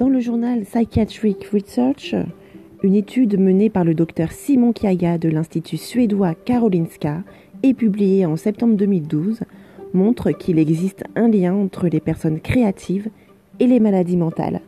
Dans le journal Psychiatric Research, une étude menée par le docteur Simon Kiaga de l'Institut suédois Karolinska et publiée en septembre 2012 montre qu'il existe un lien entre les personnes créatives et les maladies mentales.